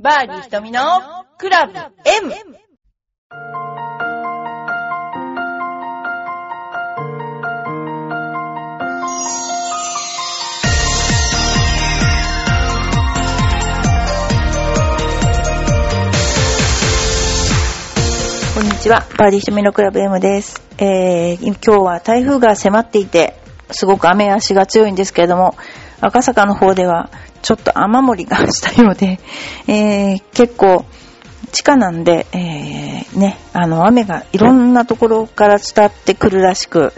バーディー瞳のクラブ M! こんにちは。バーディー瞳のクラブ M です。えー、今日は台風が迫っていて、すごく雨足が強いんですけれども、赤坂の方ではちょっと雨漏りがしたようで、えー、結構地下なんで、えー、ね、あの雨がいろんなところから伝ってくるらしく、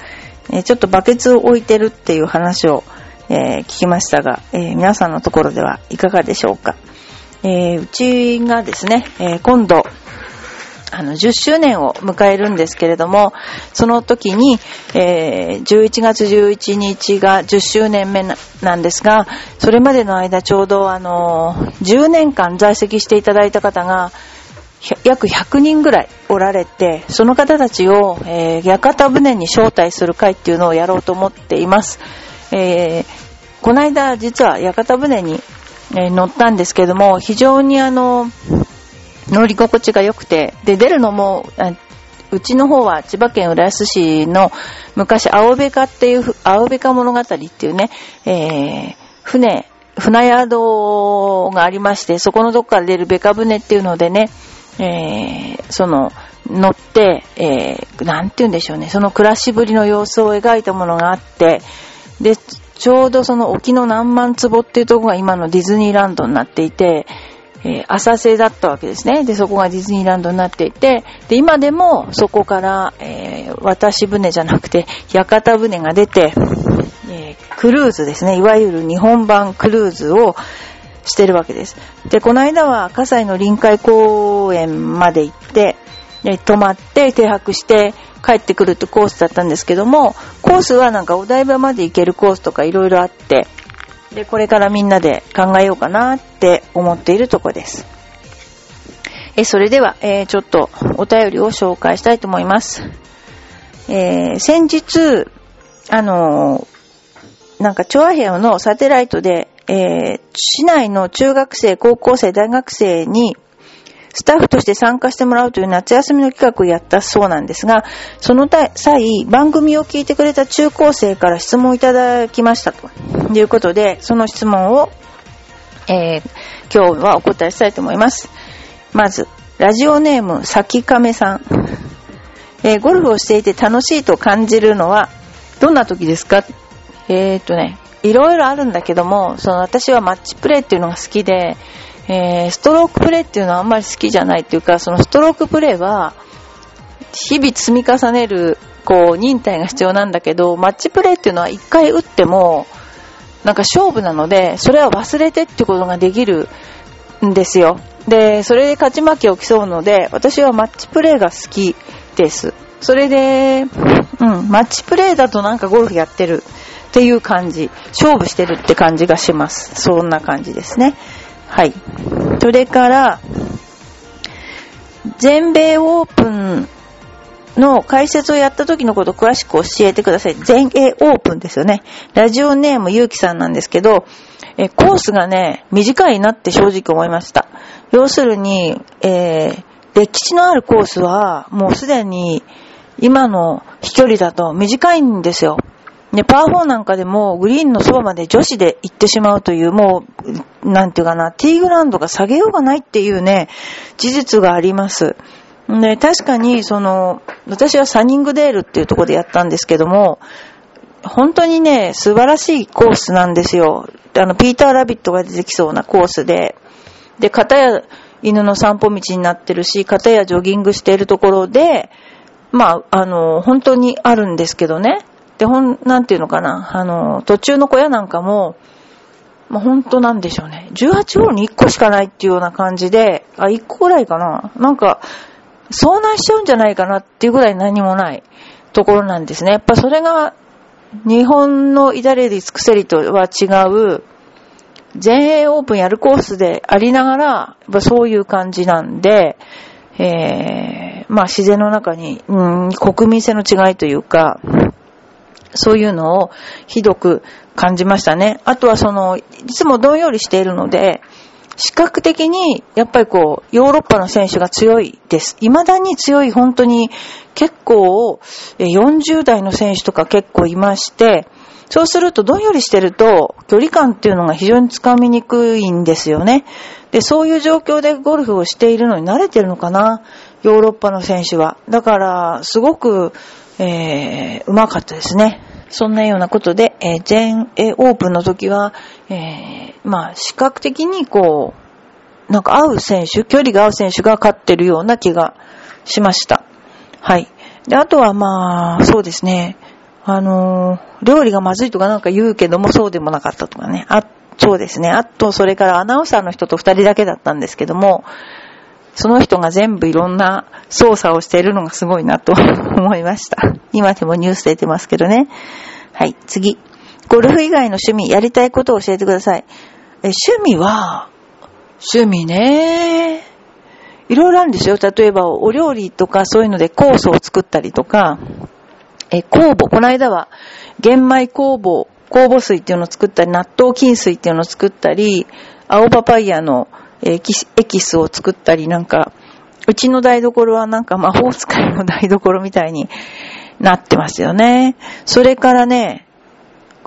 えちょっとバケツを置いてるっていう話を、え聞きましたが、え皆さんのところではいかがでしょうか。えうちがですね、え今度、あの、10周年を迎えるんですけれども、その時に、えー11月11日が10周年目なんですが、それまでの間ちょうどあの、10年間在籍していただいた方が、約100人ぐらいおられて、その方たちを、えー屋形船に招待する会っていうのをやろうと思っています。えーこの間実は屋形船に、え乗ったんですけども、非常にあの、乗り心地が良くて、で、出るのも、うちの方は千葉県浦安市の昔、青べかっていう、青べか物語っていうね、えー船、船宿がありまして、そこのどこから出るべか船っていうのでね、えーその、乗って、えーなんて言うんでしょうね、その暮らしぶりの様子を描いたものがあって、で、ちょうどその沖の何万坪っていうとこが今のディズニーランドになっていて、えー浅瀬だったわけですね。で、そこがディズニーランドになっていて、で、今でもそこから、えー渡し船じゃなくて、屋形船が出て、えークルーズですね。いわゆる日本版クルーズをしてるわけです。で、この間は、葛西の臨海公園まで行って、で泊まって、停泊して、帰ってくるってコースだったんですけども、コースはなんかお台場まで行けるコースとかいろいろあって、で、これからみんなで考えようかなって思っているとこです。え、それでは、えーちょっとお便りを紹介したいと思います。えー先日、あのーなんか、チョアヘオのサテライトで、え市内の中学生、高校生、大学生に、スタッフとして参加してもらうという夏休みの企画をやったそうなんですが、その際、番組を聞いてくれた中高生から質問をいただきましたということで、その質問を、えー今日はお答えしたいと思います。まず、ラジオネーム、さきかめさん。えーゴルフをしていて楽しいと感じるのは、どんな時ですか？えーっとね、いろいろあるんだけども、その私はマッチプレーっていうのが好きで、えーストロークプレーっていうのはあんまり好きじゃないっていうか、そのストロークプレーは、日々積み重ねる、こう、忍耐が必要なんだけど、マッチプレーっていうのは一回打っても、なんか勝負なので、それは忘れてってことができるんですよ。で、それで勝ち負けを競うので、私はマッチプレーが好きです。それで、うん、マッチプレーだとなんかゴルフやってるっていう感じ。勝負してるって感じがします。そんな感じですね。はい。それから、全米オープンの解説をやった時のことを詳しく教えてください。全英オープンですよね。ラジオネームゆうきさんなんですけど、えコースがね、短いなって正直思いました。要するに、えー歴史のあるコースは、もうすでに今の飛距離だと短いんですよ。で、パー4なんかでもグリーンのそばまで女子で行ってしまうという、もう、なんていうかな、ティーグラウンドが下げようがないっていうね、事実があります。で、確かに、その、私はサニングデールっていうところでやったんですけども、本当にね、素晴らしいコースなんですよ。あの、ピーター・ラビットが出てきそうなコースで。で、片や犬の散歩道になってるし、片やジョギングしているところで、まあ、あの、本当にあるんですけどね。で、ほん、なんていうのかな、あの、途中の小屋なんかも、まあ、本当なんでしょうね。18ホールに1個しかないっていうような感じで、あ、1個ぐらいかな。なんか、遭難しちゃうんじゃないかなっていうぐらい何もないところなんですね。やっぱそれが、日本の至れり尽くせりとは違う、全英オープンやるコースでありながら、やっぱそういう感じなんで、えー、まあ自然の中に、うん、国民性の違いというか、そういうのをひどく感じましたね。あとはその、いつもどんよりしているので、視覚的に、やっぱりこう、ヨーロッパの選手が強いです。未だに強い、本当に結構、40代の選手とか結構いまして、そうするとどんよりしてると距離感っていうのが非常につかみにくいんですよね。で、そういう状況でゴルフをしているのに慣れてるのかなヨーロッパの選手は。だから、すごく、えー、うまかったですね。そんなようなことで、えー、全英オープンの時は、えー、まあ、視覚的にこう、なんか合う選手、距離が合う選手が勝ってるような気がしました。はい。で、あとはまあ、そうですね。あのー、料理がまずいとかなんか言うけども、そうでもなかったとかね。あ、そうですね。あと、それからアナウンサーの人と二人だけだったんですけども、その人が全部いろんな操作をしているのがすごいなと 思いました。今でもニュース出てますけどね。はい、次。ゴルフ以外の趣味、やりたいことを教えてください。え、趣味は、趣味ね。いろいろあるんですよ。例えば、お料理とかそういうので酵素を作ったりとか、え、酵母、この間は、玄米酵母、酵母水っていうのを作ったり、納豆菌水っていうのを作ったり、青パパイヤのエキスエキスを作ったりなんか、うちの台所はなんか魔法使いの台所みたいになってますよね。それからね、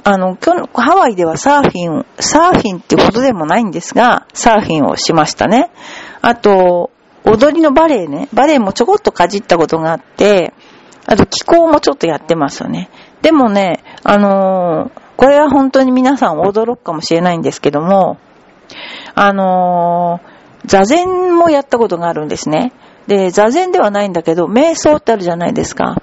あの、今日、ハワイではサーフィン、サーフィンってことでもないんですが、サーフィンをしましたね。あと、踊りのバレエね。バレエもちょこっとかじったことがあって、あと気候もちょっとやってますよね。でもね、あのー、これは本当に皆さん驚くかもしれないんですけども、あのー、座禅もやったことがあるんですね。で、座禅ではないんだけど、瞑想ってあるじゃないですか。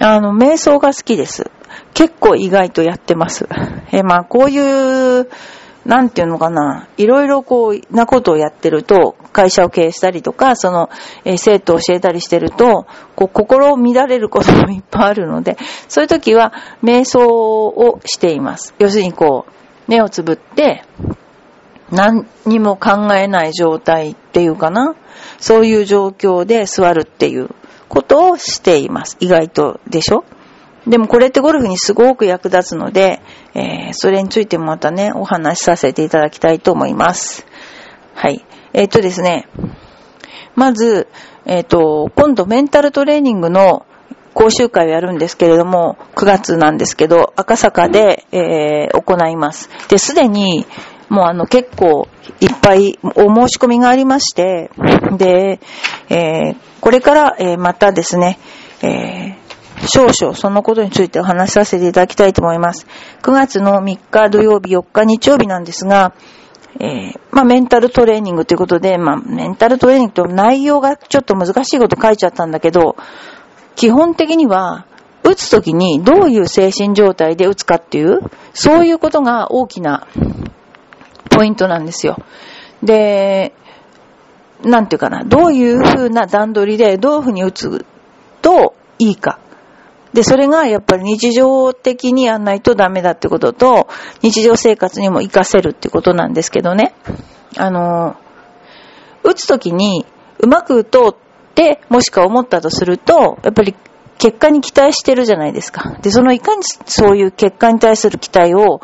あの、瞑想が好きです。結構意外とやってます。え、まあ、こういう、なんていうのかな、いろいろこう、なことをやってると、会社を経営したりとか、その、え生徒を教えたりしてると、こう、心を乱れることもいっぱいあるので、そういう時は、瞑想をしています。要するにこう、目をつぶって、何にも考えない状態っていうかな。そういう状況で座るっていうことをしています。意外とでしょ？でもこれってゴルフにすごく役立つので、えー、それについてもまたね、お話しさせていただきたいと思います。はい。えー、っとですね、まず、えー、っと、今度メンタルトレーニングの講習会をやるんですけれども、9月なんですけど、赤坂で、えー、行います。で、すでに、もうあの結構いっぱいお申し込みがありまして、で、えー、これから、えー、またですね、えー、少々そのことについてお話しさせていただきたいと思います。9月の3日土曜日、4日日曜日なんですが、えー、まあ、メンタルトレーニングということで、まあ、メンタルトレーニングと内容がちょっと難しいこと書いちゃったんだけど、基本的には、打つときにどういう精神状態で打つかっていう、そういうことが大きなポイントなんですよ。で、なんていうかな、どういう風な段取りでどういう風に打つといいか。で、それがやっぱり日常的にやんないとダメだってことと、日常生活にも活かせるってことなんですけどね。あの、打つときにうまく打とうってもしか思ったとすると、やっぱり結果に期待してるじゃないですか。で、そのいかにそういう結果に対する期待を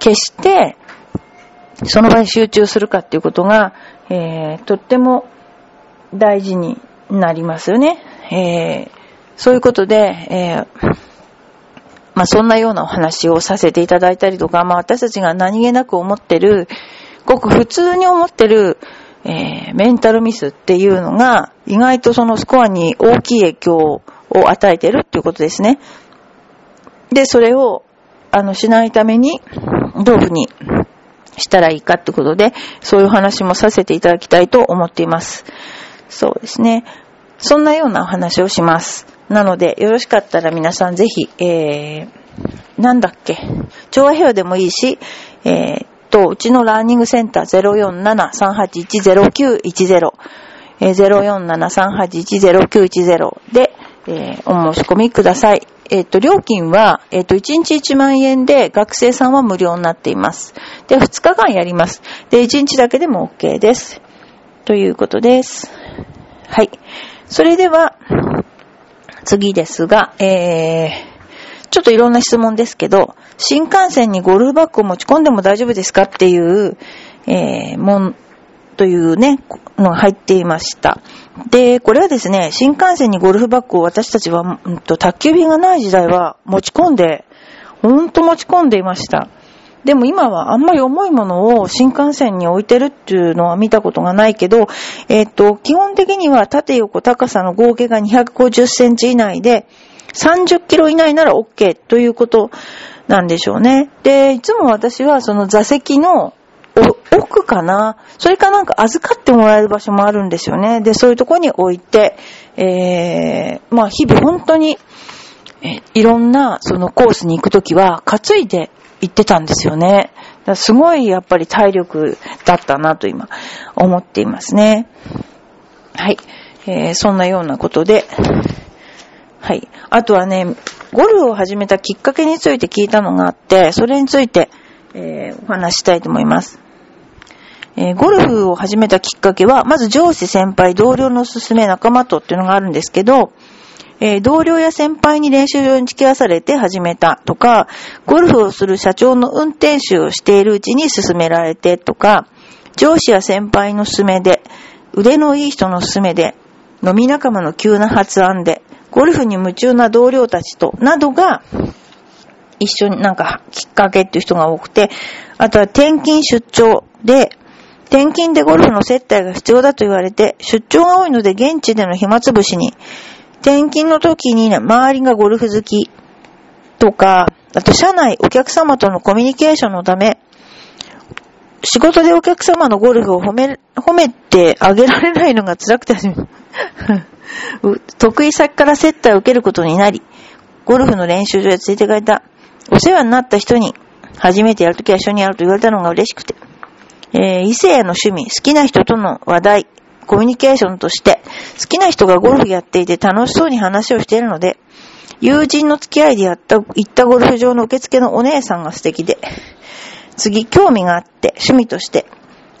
消して、その場に集中するかっていうことが、えー、とっても大事になりますよね。えー、そういうことで、えー、まあ、そんなようなお話をさせていただいたりとか、まあ、私たちが何気なく思ってる、ごく普通に思ってる、えー、メンタルミスっていうのが、意外とそのスコアに大きい影響を与えてるっていうことですね。で、それを、あの、しないために、どういうふうにしたらいいかってことで、そういう話もさせていただきたいと思っています。そうですね。そんなようなお話をします。なので、よろしかったら皆さんぜひ、えー、なんだっけ、調和平和でもいいし、えー、と、うちのラーニングセンター0473810910、えー、0473810910で、えー、お申し込みください。えっ、ー、と、料金は、えっ、ー、と、1日1万円で学生さんは無料になっています。で、2日間やります。で、1日だけでも OK です。ということです。はい。それでは、次ですが、えー、ちょっといろんな質問ですけど、新幹線にゴルフバッグを持ち込んでも大丈夫ですかっていう、えー、もん、というね、のが入っていました。で、これはですね、新幹線にゴルフバッグを私たちは、うんと、宅急便がない時代は持ち込んで、ほんと持ち込んでいました。でも今はあんまり重いものを新幹線に置いてるっていうのは見たことがないけど、えっ、と、基本的には縦横高さの合計が250センチ以内で、30キロ以内なら OK ということなんでしょうね。で、いつも私はその座席のお奥かな？それかなんか預かってもらえる場所もあるんですよね。で、そういうとこに置いて、えー、まあ日々本当に、えいろんなそのコースに行くときは担いで行ってたんですよね。すごいやっぱり体力だったなと今思っていますね。はい。えー、そんなようなことで、はい。あとはね、ゴルフを始めたきっかけについて聞いたのがあって、それについて、えーお話したいと思います。えーゴルフを始めたきっかけは、まず上司先輩、同僚のおすすめ、仲間とっていうのがあるんですけど、えー同僚や先輩に練習場に付き合わされて始めたとか、ゴルフをする社長の運転手をしているうちに勧められてとか、上司や先輩の勧めで、腕のいい人の勧めで、飲み仲間の急な発案で、ゴルフに夢中な同僚たちと、などが、一緒になんかきっかけっていう人が多くて、あとは転勤出張で、転勤でゴルフの接待が必要だと言われて、出張が多いので現地での暇つぶしに、転勤の時に、周りがゴルフ好きとか、あと社内お客様とのコミュニケーションのため、仕事でお客様のゴルフを褒め、褒めてあげられないのが辛くて 得意先から接待を受けることになり、ゴルフの練習場へ連れてかれた。お世話になった人に、初めてやるときは一緒にやると言われたのが嬉しくて。えー異性の趣味、好きな人との話題、コミュニケーションとして、好きな人がゴルフやっていて楽しそうに話をしているので、友人の付き合いでやった、行ったゴルフ場の受付のお姉さんが素敵で、次、興味があって、趣味として、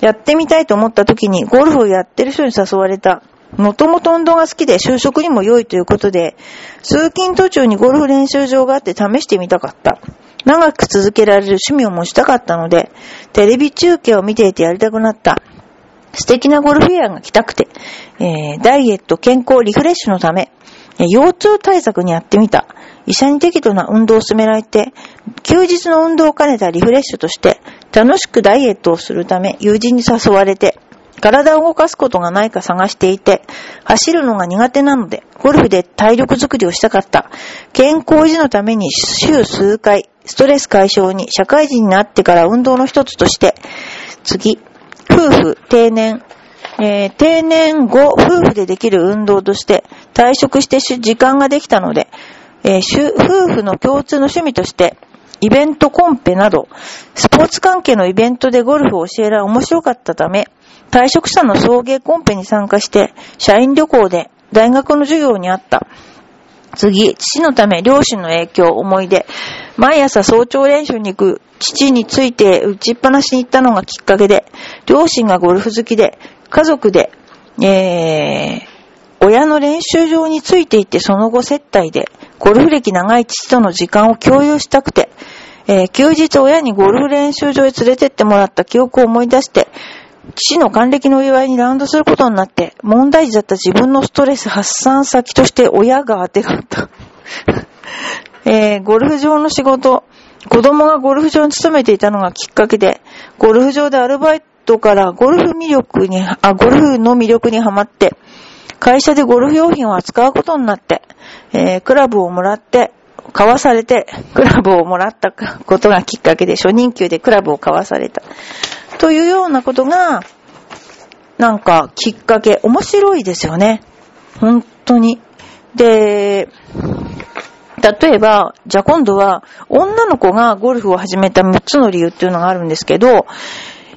やってみたいと思った時に、ゴルフをやってる人に誘われた。もともと運動が好きで就職にも良いということで、通勤途中にゴルフ練習場があって試してみたかった。長く続けられる趣味を持ちたかったので、テレビ中継を見ていてやりたくなった。素敵なゴルフウェアが着たくて、えーダイエット、健康、リフレッシュのため、腰痛対策にやってみた。医者に適度な運動を勧められて、休日の運動を兼ねたリフレッシュとして、楽しくダイエットをするため、友人に誘われて、体を動かすことがないか探していて、走るのが苦手なので、ゴルフで体力づくりをしたかった。健康維持のために週数回、ストレス解消に、社会人になってから運動の一つとして、次、夫婦、定年、えー定年後、夫婦でできる運動として、退職して時間ができたので、えー夫婦の共通の趣味として、イベントコンペなど、スポーツ関係のイベントでゴルフを教えられ面白かったため、退職者の送迎コンペに参加して、社員旅行で大学の授業にあった。次、父のため両親の影響、思い出。毎朝早朝練習に行く父について打ちっぱなしに行ったのがきっかけで、両親がゴルフ好きで、家族で、えー、親の練習場についていってその後接待で、ゴルフ歴長い父との時間を共有したくて、えー休日親にゴルフ練習場へ連れてってもらった記憶を思い出して、父の還暦のお祝いにラウンドすることになって、問題児だった自分のストレス発散先として親が当てがった。えーゴルフ場の仕事、子供がゴルフ場に勤めていたのがきっかけで、ゴルフ場でアルバイトからゴルフ魅力に、あ、ゴルフの魅力にはまって、会社でゴルフ用品を扱うことになって、えークラブをもらって、買わされて、クラブをもらったことがきっかけで、初任給でクラブを買わされた。というようなことが、なんか、きっかけ、面白いですよね。本当に。で、例えば、じゃあ今度は、女の子がゴルフを始めた6つの理由っていうのがあるんですけど、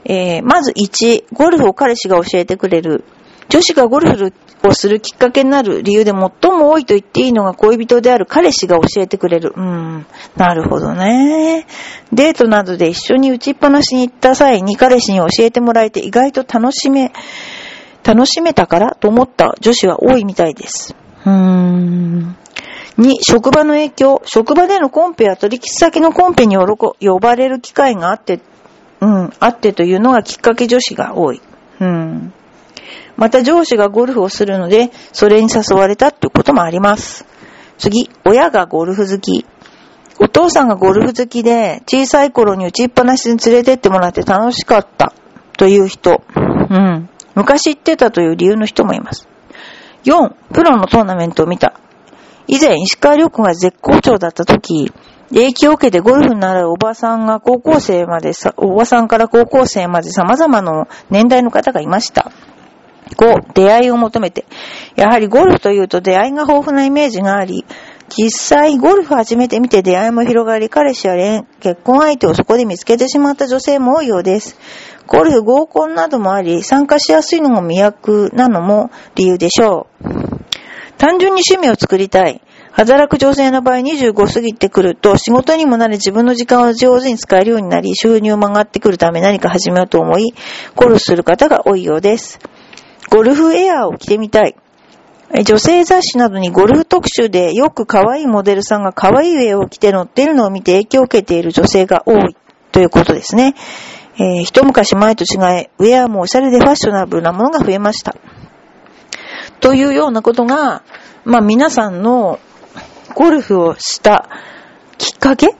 えーまず1、ゴルフを彼氏が教えてくれる。女子がゴルフをするきっかけになる理由で最も多いと言っていいのが恋人である彼氏が教えてくれる。うん、なるほどね。デートなどで一緒に打ちっぱなしに行った際に彼氏に教えてもらえて意外と楽しめ、楽しめたからと思った女子は多いみたいです。うーん。2、職場の影響。職場でのコンペや取引先のコンペに呼ばれる機会があって、うん、あってというのがきっかけ女子が多い。うん。また上司がゴルフをするので、それに誘われたっていうこともあります。次、親がゴルフ好き。お父さんがゴルフ好きで、小さい頃に打ちっぱなしに連れてってもらって楽しかったという人。うん。昔行ってたという理由の人もいます。4、プロのトーナメントを見た。以前、石川遼君が絶好調だった時、影響を受けてゴルフに習うおばさんが高校生までさ、おばさんから高校生まで様々な年代の方がいました。5、出会いを求めて。やはりゴルフというと出会いが豊富なイメージがあり、実際ゴルフ始めてみて出会いも広がり、彼氏や恋結婚相手をそこで見つけてしまった女性も多いようです。ゴルフ合コンなどもあり、参加しやすいのも魅力なのも理由でしょう。単純に趣味を作りたい。働く女性の場合25過ぎてくると仕事にもなり自分の時間を上手に使えるようになり収入も上がってくるため何か始めようと思いゴルフする方が多いようです。ゴルフエアーを着てみたい。女性雑誌などにゴルフ特集でよく可愛いモデルさんが可愛い上を着て乗っているのを見て影響を受けている女性が多いということですね。えー一昔前と違い、ウェアもおしゃれでファッショナブルなものが増えました。というようなことが、まあ皆さんのゴルフをしたきっかけ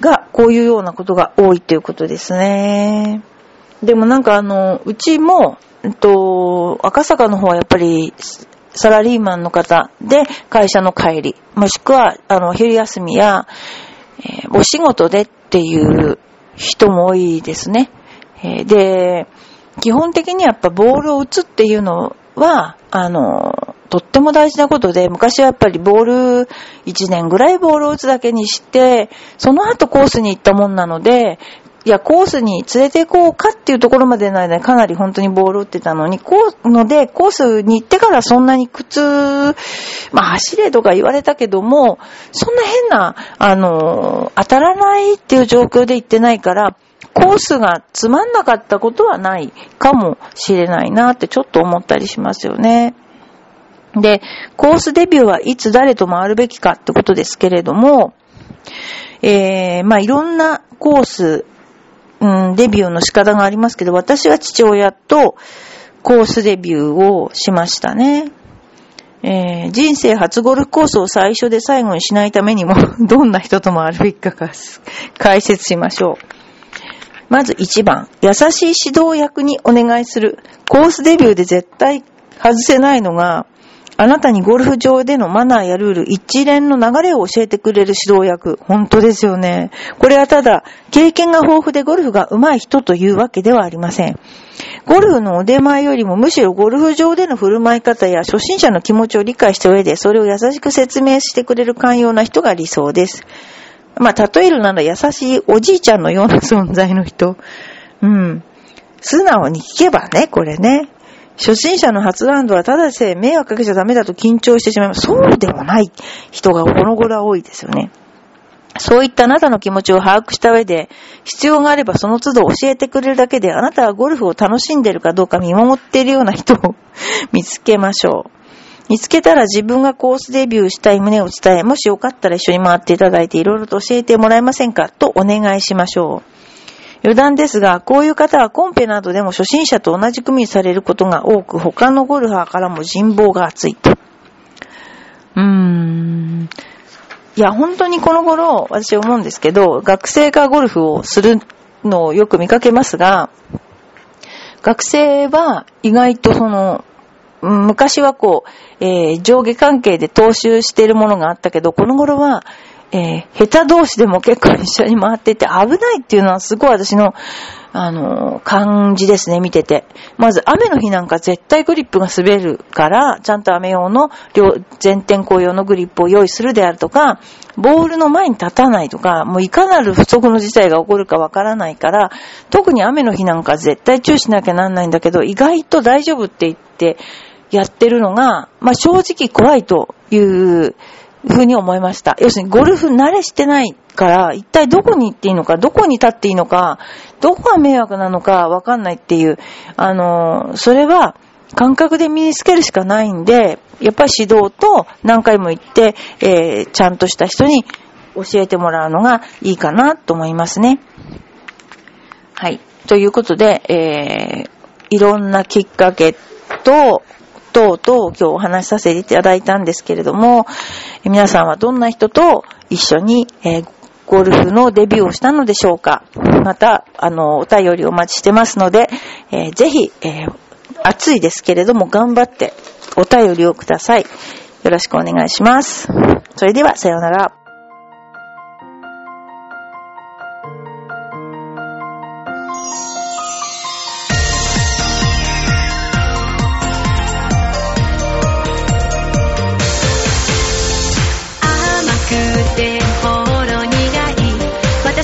がこういうようなことが多いということですね。でもなんかあの、うちも、えっと、赤坂の方はやっぱりサラリーマンの方で会社の帰り、もしくはあの、昼休みや、えーお仕事でっていう人も多いですね。えーで、基本的にやっぱボールを打つっていうのは、あの、とっても大事なことで、昔はやっぱりボール、1年ぐらいボールを打つだけにして、その後コースに行ったもんなので、いや、コースに連れて行こうかっていうところまでの間にかなり本当にボール打ってたのに、こう、ので、コースに行ってからそんなに靴、まあ走れとか言われたけども、そんな変な、あの、当たらないっていう状況で行ってないから、コースがつまんなかったことはないかもしれないなってちょっと思ったりしますよね。で、コースデビューはいつ誰と回るべきかってことですけれども、えー、まあいろんなコース、うん、デビューの仕方がありますけど、私は父親とコースデビューをしましたね。えー人生初ゴルフコースを最初で最後にしないためにも、どんな人と回るべきかか解説しましょう。まず1番、優しい指導役にお願いする。コースデビューで絶対外せないのが、あなたにゴルフ場でのマナーやルール、一連の流れを教えてくれる指導役。本当ですよね。これはただ、経験が豊富でゴルフが上手い人というわけではありません。ゴルフの腕前よりもむしろゴルフ場での振る舞い方や初心者の気持ちを理解した上で、それを優しく説明してくれる寛容な人が理想です。まあ、例えるなら優しいおじいちゃんのような存在の人。うん。素直に聞けばね、これね。初心者の初ラウンドはただでさえ迷惑かけちゃダメだと緊張してしまいます。そうでもない人がこの頃は多いですよね。そういったあなたの気持ちを把握した上で、必要があればその都度教えてくれるだけで、あなたはゴルフを楽しんでいるかどうか見守っているような人を見つけましょう。見つけたら自分がコースデビューしたい旨を伝え、もしよかったら一緒に回っていただいていろいろと教えてもらえませんか？とお願いしましょう。余談ですが、こういう方はコンペなどでも初心者と同じ組にされることが多く、他のゴルファーからも人望が厚いと。うーん。いや、本当にこの頃、私思うんですけど、学生がゴルフをするのをよく見かけますが、学生は意外とその、昔はこう、えー上下関係で踏襲しているものがあったけど、この頃は、えー下手同士でも結構一緒に回ってて危ないっていうのはすごい私の、あのー感じですね、見てて。まず雨の日なんか絶対グリップが滑るから、ちゃんと雨用の両全天候用のグリップを用意するであるとか、ボールの前に立たないとか、もういかなる不測の事態が起こるかわからないから、特に雨の日なんか絶対注意しなきゃなんないんだけど、意外と大丈夫って言ってやってるのが、まあ正直怖いというふうに思いました。要するにゴルフ慣れしてないから、一体どこに行っていいのか、どこに立っていいのか、どこが迷惑なのかわかんないっていう、あの、それは感覚で身につけるしかないんで、やっぱり指導と何回も行って、えーちゃんとした人に教えてもらうのがいいかなと思いますね。はい。ということで、えーいろんなきっかけと、等々今日お話しさせていただいたんですけれども、皆さんはどんな人と一緒に、えーゴルフのデビューをしたのでしょうか？また、あの、お便りお待ちしてますので、えーぜひ、えー暑いですけれども頑張ってお便りをください。よろしくお願いします。それでは、さようなら。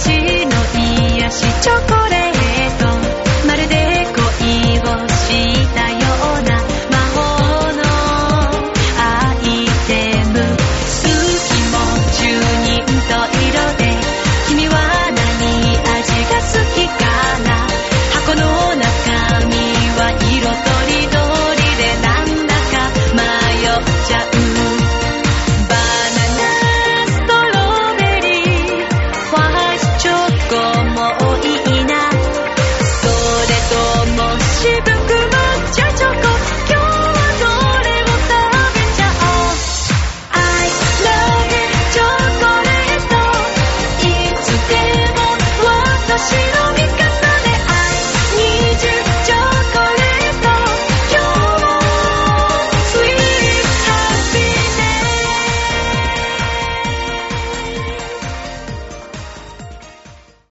私の癒しチョコレート